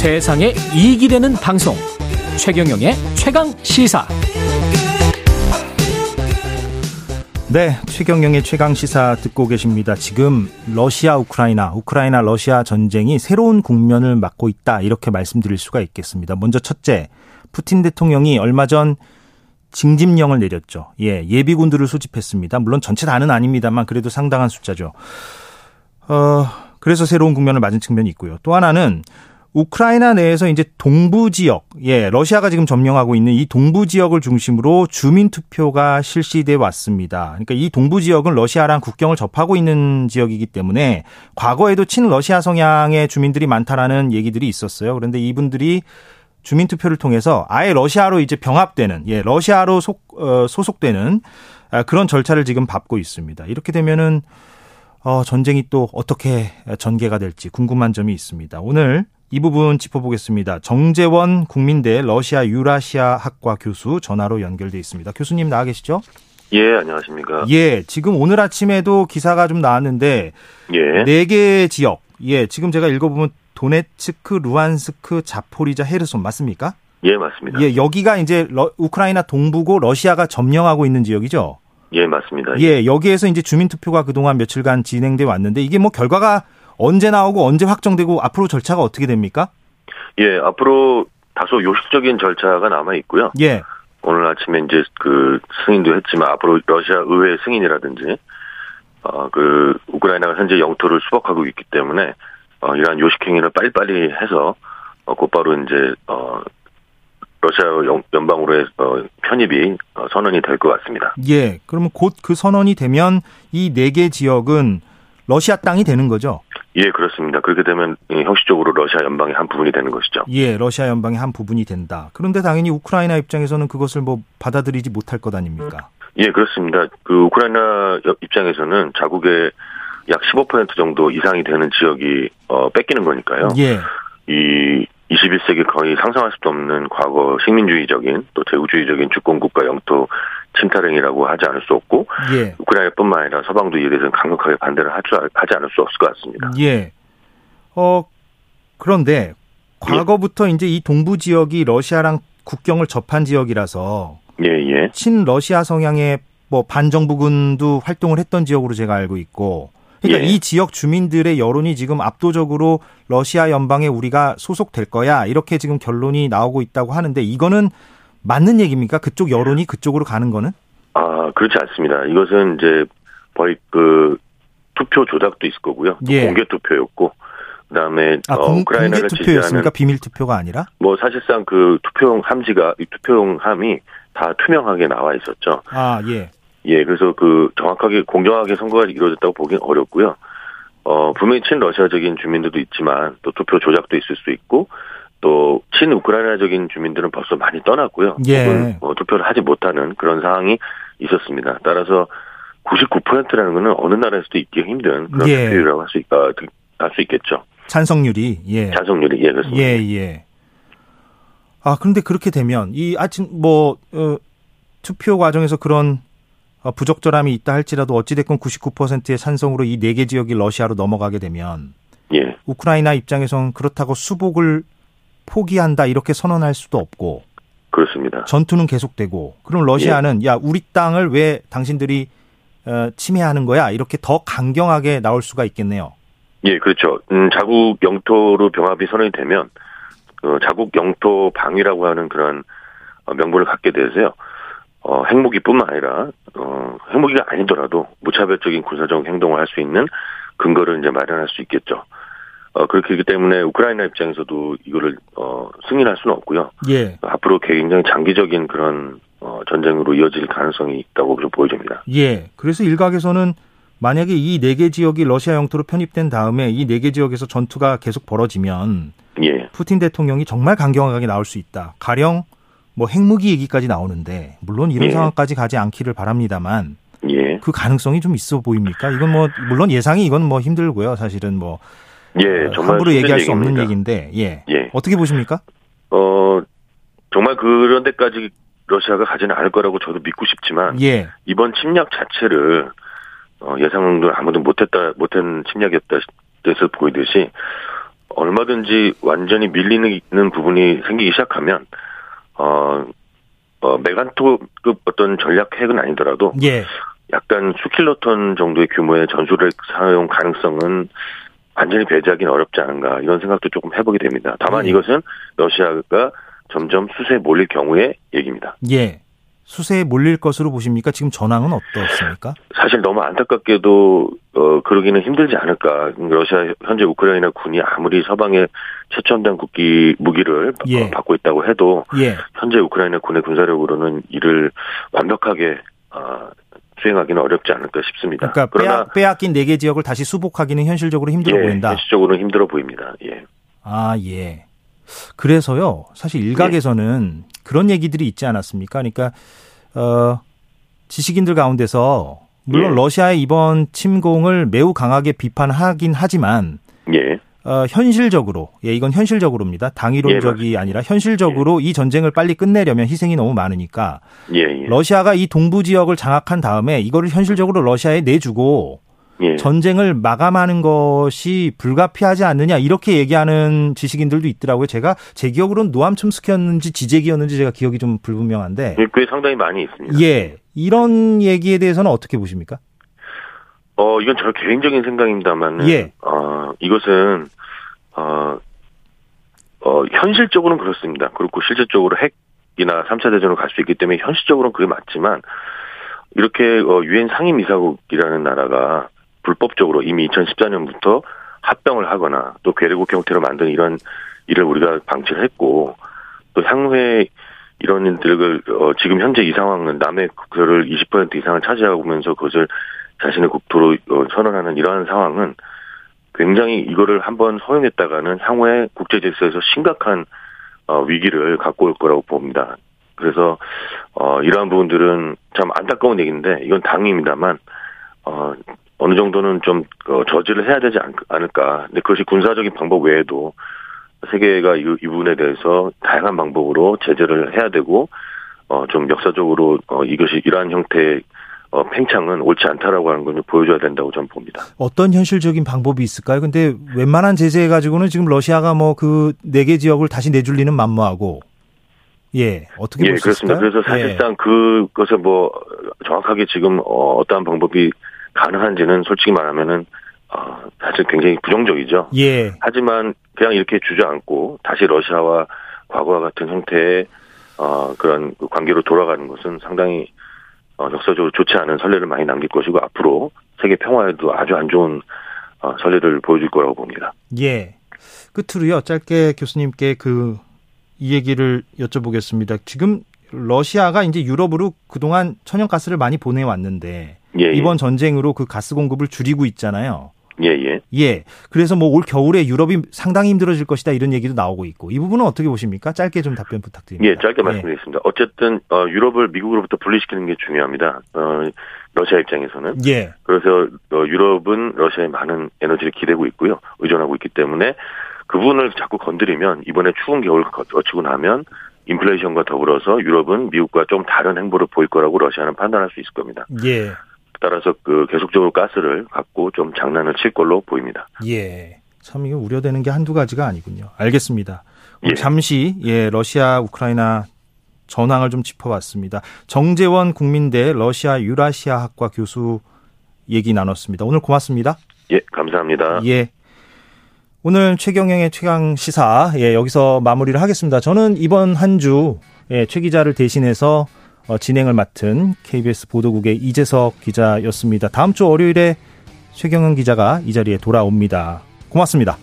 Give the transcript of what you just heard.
세상에 이익이 되는 방송 최경영의 최강 시사 네, 최경영의 최강 시사 듣고 계십니다. 지금 러시아 우크라이나, 우크라이나 러시아 전쟁이 새로운 국면을 맞고 있다 이렇게 말씀드릴 수가 있겠습니다. 먼저 첫째, 푸틴 대통령이 얼마 전 징집령을 내렸죠. 예, 예비군들을 소집했습니다. 물론 전체 다는 아닙니다만 그래도 상당한 숫자죠. 어, 그래서 새로운 국면을 맞은 측면이 있고요. 또 하나는 우크라이나 내에서 이제 동부 지역, 예, 러시아가 지금 점령하고 있는 이 동부 지역을 중심으로 주민 투표가 실시돼 왔습니다. 그러니까 이 동부 지역은 러시아랑 국경을 접하고 있는 지역이기 때문에 과거에도 친러시아 성향의 주민들이 많다라는 얘기들이 있었어요. 그런데 이분들이 주민 투표를 통해서 아예 러시아로 이제 병합되는, 예, 러시아로 속, 어, 소속되는 아, 그런 절차를 지금 밟고 있습니다. 이렇게 되면은 어, 전쟁이 또 어떻게 전개가 될지 궁금한 점이 있습니다. 오늘 이 부분 짚어보겠습니다. 정재원 국민대 러시아 유라시아 학과 교수 전화로 연결돼 있습니다. 교수님 나와 계시죠? 예, 안녕하십니까. 예, 지금 오늘 아침에도 기사가 좀 나왔는데 예. 네개 지역. 예, 지금 제가 읽어 보면 도네츠크, 루안스크, 자포리자, 헤르손 맞습니까? 예, 맞습니다. 예, 여기가 이제 러, 우크라이나 동부고 러시아가 점령하고 있는 지역이죠. 예, 맞습니다. 예, 여기에서 이제 주민 투표가 그동안 며칠간 진행돼 왔는데 이게 뭐 결과가 언제 나오고 언제 확정되고 앞으로 절차가 어떻게 됩니까? 예, 앞으로 다소 요식적인 절차가 남아 있고요. 예. 오늘 아침에 이제 그 승인도 했지만 앞으로 러시아 의회 승인이라든지 어그 우크라이나가 현재 영토를 수복하고 있기 때문에 어 이러한 요식 행위를 빨리빨리 해서 어 곧바로 이제 어 러시아 연방으로의 어, 편입이 어, 선언이 될 것 같습니다. 예. 그러면 곧 그 선언이 되면 이 네 개 지역은 러시아 땅이 되는 거죠? 예, 그렇습니다. 그렇게 되면 형식적으로 러시아 연방의 한 부분이 되는 것이죠. 예, 러시아 연방의 한 부분이 된다. 그런데 당연히 우크라이나 입장에서는 그것을 뭐 받아들이지 못할 것 아닙니까? 예, 그렇습니다. 그 우크라이나 입장에서는 자국의 약 15% 정도 이상이 되는 지역이 어, 뺏기는 거니까요. 예. 이 21세기 거의 상상할 수도 없는 과거 식민주의적인 또 대우주의적인 주권국가 영토 침탈행위라고 하지 않을 수 없고 예. 우크라이나뿐만 아니라 서방도 이에 대해서는 강력하게 반대를 하지 않을 수 없을 것 같습니다. 예. 어 그런데 과거부터 예. 이제 이 동부 지역이 러시아랑 국경을 접한 지역이라서 예, 예. 친러시아 성향의 뭐 반정부군도 활동을 했던 지역으로 제가 알고 있고 그러니까 예. 이 지역 주민들의 여론이 지금 압도적으로 러시아 연방에 우리가 소속될 거야 이렇게 지금 결론이 나오고 있다고 하는데 이거는 맞는 얘기입니까? 그쪽 여론이 그쪽으로 가는 거는? 아 그렇지 않습니다. 이것은 이제 거의 그 투표 조작도 있을 거고요. 예. 공개 투표였고 그다음에 아, 공, 어, 우크라이나를 공개 투표였습니까? 비밀 투표가 아니라? 뭐 사실상 그 투표용 함지가 투표용 함이 다 투명하게 나와 있었죠. 아 예. 예, 그래서 그 정확하게 공정하게 선거가 이루어졌다고 보기는 어렵고요. 어, 분명히 친러시아적인 주민들도 있지만 또 투표 조작도 있을 수 있고 또 친우크라이나적인 주민들은 벌써 많이 떠났고요. 예. 혹은 뭐 투표를 하지 못하는 그런 상황이 있었습니다. 따라서 99%라는 것은 어느 나라에서도 있기 힘든 그런 예. 투표율이라고 할 수 있다 할수 있겠죠. 찬성률이 예. 찬성률이 예 그렇습니다. 예 예. 아 그런데 그렇게 되면 이 아침 뭐 어, 투표 과정에서 그런 어, 부적절함이 있다 할지라도 어찌됐건 99%의 찬성으로 이 네 개 지역이 러시아로 넘어가게 되면 예. 우크라이나 입장에선 그렇다고 수복을 포기한다 이렇게 선언할 수도 없고 그렇습니다. 전투는 계속되고 그럼 러시아는 예. 야 우리 땅을 왜 당신들이 어, 침해하는 거야 이렇게 더 강경하게 나올 수가 있겠네요. 예, 그렇죠. 음, 자국 영토로 병합이 선언이 되면 어, 자국 영토 방위라고 하는 그런 어, 명분을 갖게 되세요. 어, 핵무기뿐만 아니라 어, 핵무기가 아니더라도 무차별적인 군사적 행동을 할 수 있는 근거를 이제 마련할 수 있겠죠. 어, 그렇기 때문에 우크라이나 입장에서도 이거를, 어, 승인할 수는 없고요. 예. 앞으로 굉장히 장기적인 그런, 어, 전쟁으로 이어질 가능성이 있다고 좀 보여집니다. 예. 그래서 일각에서는 만약에 이 네 개 지역이 러시아 영토로 편입된 다음에 이 네 개 지역에서 전투가 계속 벌어지면. 예. 푸틴 대통령이 정말 강경하게 나올 수 있다. 가령 뭐 핵무기 얘기까지 나오는데, 물론 이런 예. 상황까지 가지 않기를 바랍니다만. 예. 그 가능성이 좀 있어 보입니까? 이건 뭐, 물론 예상이 이건 뭐 힘들고요. 사실은 뭐. 예, 어, 정말 함부로 얘기할 수 얘기입니다. 없는 얘기인데, 예. 예. 어떻게 보십니까? 어, 정말 그런 데까지 러시아가 가지는 않을 거라고 저도 믿고 싶지만, 예. 이번 침략 자체를, 어, 예상도 아무도 못했다, 못한 침략이었다, 뜻을 보이듯이, 얼마든지 완전히 밀리는 부분이 생기기 시작하면 어, 어 메간토급 어떤 전략 핵은 아니더라도 예. 약간 수킬러톤 정도의 규모의 전술핵 사용 가능성은 완전히 배제하기는 어렵지 않은가 이런 생각도 조금 해보게 됩니다. 다만 예. 이것은 러시아가 점점 수세에 몰릴 경우의 얘기입니다. 예. 수세에 몰릴 것으로 보십니까? 지금 전황은 어떻습니까? 사실 너무 안타깝게도 어 그러기는 힘들지 않을까. 러시아 현재 우크라이나 군이 아무리 서방의 최첨단 국기 무기를 예. 어, 받고 있다고 해도 예. 현재 우크라이나 군의 군사력으로는 이를 완벽하게 어, 수행하기는 어렵지 않을까 싶습니다. 그러니까 그러나 빼앗, 빼앗긴 네개 지역을 다시 수복하기는 현실적으로 힘들어 예, 보인다. 현실적으로는 힘들어 보입니다. 예. 아, 예. 그래서요, 사실 일각에서는 그런 얘기들이 있지 않았습니까? 그러니까, 어, 지식인들 가운데서, 물론 예. 러시아의 이번 침공을 매우 강하게 비판하긴 하지만, 예. 어, 현실적으로, 예, 이건 현실적으로입니다. 당위론적이 아니라 현실적으로 이 전쟁을 빨리 끝내려면 희생이 너무 많으니까, 예. 예. 러시아가 이 동부 지역을 장악한 다음에 이거를 현실적으로 러시아에 내주고, 예. 전쟁을 마감하는 것이 불가피하지 않느냐 이렇게 얘기하는 지식인들도 있더라고요. 제가 제 기억으로는 노암 촘스키였는지 지제기였는지 제가 기억이 좀 불분명한데 예, 꽤 상당히 많이 있습니다. 예 이런 얘기에 대해서는 어떻게 보십니까? 어, 이건 저 개인적인 생각입니다만, 예. 어, 이것은, 어, 어, 현실적으로는 그렇습니다. 그렇고 실질적으로 핵이나 3차 대전으로 갈 수 있기 때문에 현실적으로는 그게 맞지만, 이렇게, 어, 유엔 상임이사국이라는 나라가 불법적으로 이미 2014년부터 합병을 하거나 또 괴뢰국 형태로 만든 이런 일을 우리가 방치를 했고, 또 향후에 이런 일들을, 어, 지금 현재 이 상황은 남의 국토를 20% 이상을 차지하면서 그것을 자신의 국토로 어, 선언하는 이러한 상황은 굉장히 이거를 한번 허용했다가는 향후에 국제 질서에서 심각한 어, 위기를 갖고 올 거라고 봅니다. 그래서 어, 이러한 부분들은 참 안타까운 얘기인데 이건 당입니다만 어, 어느 정도는 좀 어, 저지를 해야 되지 않, 않을까. 근데 그것이 군사적인 방법 외에도 세계가 이, 이 부분에 대해서 다양한 방법으로 제재를 해야 되고 어, 좀 역사적으로 어, 이것이 이러한 형태의 어, 팽창은 옳지 않다라고 하는 걸좀 보여줘야 된다고 저는 봅니다. 어떤 현실적인 방법이 있을까요? 근데 웬만한 제재 가지고는 지금 러시아가 뭐 그 네 개 지역을 다시 내줄 리는 만무하고 예 어떻게 예, 그렇습니다. 있을까요? 그래서 사실상 그것을 뭐 정확하게 지금 어, 어떠한 방법이 가능한지는 솔직히 말하면은 어, 사실 굉장히 부정적이죠. 예, 예. 하지만 그냥 이렇게 주저앉고 다시 러시아와 과거와 같은 형태의 어, 그런 그 관계로 돌아가는 것은 상당히 어, 역사적으로 좋지 않은 선례를 많이 남길 것이고 앞으로 세계 평화에도 아주 안 좋은 어, 선례를 보여줄 거라고 봅니다. 예. 끝으로요, 짧게 교수님께 그, 이 얘기를 여쭤보겠습니다. 지금 러시아가 이제 유럽으로 그동안 천연가스를 많이 보내왔는데, 예, 예. 이번 전쟁으로 그 가스 공급을 줄이고 있잖아요. 예, 예. 예. 그래서 뭐 올 겨울에 유럽이 상당히 힘들어질 것이다 이런 얘기도 나오고 있고, 이 부분은 어떻게 보십니까? 짧게 좀 답변 부탁드립니다. 예, 짧게 말씀드리겠습니다. 어쨌든 어, 유럽을 미국으로부터 분리시키는 게 중요합니다. 어, 러시아 입장에서는 예. 그래서 어, 유럽은 러시아에 많은 에너지를 기대고 있고요, 의존하고 있기 때문에 그 부분을 자꾸 건드리면 이번에 추운 겨울 거치고 나면 인플레이션과 더불어서 유럽은 미국과 좀 다른 행보를 보일 거라고 러시아는 판단할 수 있을 겁니다. 예. 따라서 그 계속적으로 가스를 갖고 좀 장난을 칠 걸로 보입니다. 예. 참 이게 우려되는 게 한두 가지가 아니군요. 알겠습니다. 예. 잠시 예, 러시아 우크라이나 전황을 좀 짚어봤습니다. 정재원 국민대 러시아 유라시아 학과 교수 얘기 나눴습니다. 오늘 고맙습니다. 예, 감사합니다. 예. 오늘 최경영의 최강 시사 예, 여기서 마무리를 하겠습니다. 저는 이번 한주 예, 최 기자를 대신해서 어, 진행을 맡은 KBS 보도국의 이재석 기자였습니다. 다음 주 월요일에 최경영 기자가 이 자리에 돌아옵니다. 고맙습니다.